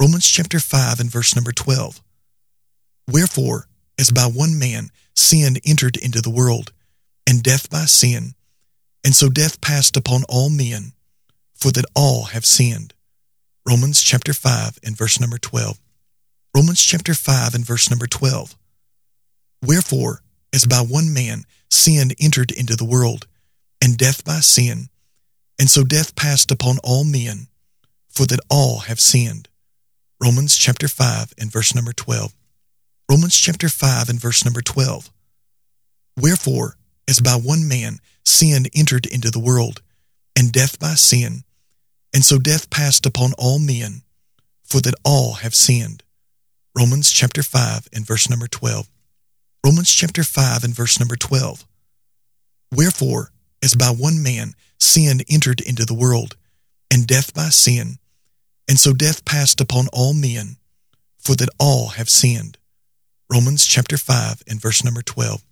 Romans chapter 5 and verse number 12. Wherefore, as by one man sin entered into the world, and death by sin, and so death passed upon all men, for that all have sinned. Romans chapter 5 and verse number 12. Romans chapter 5 and verse number 12. Wherefore, as by one man sin entered into the world, and death by sin, and so death passed upon all men, for that all have sinned. Romans chapter 5 and verse number 12. Romans chapter 5 and verse number 12. Wherefore, as by one man sin entered into the world, and death by sin, and so death passed upon all men, for that all have sinned. Romans chapter 5 and verse number 12. Romans chapter 5 and verse number 12. Wherefore, as by one man sin entered into the world, and death by sin, and so death passed upon all men, for that all have sinned. Romans chapter 5 and verse number 12.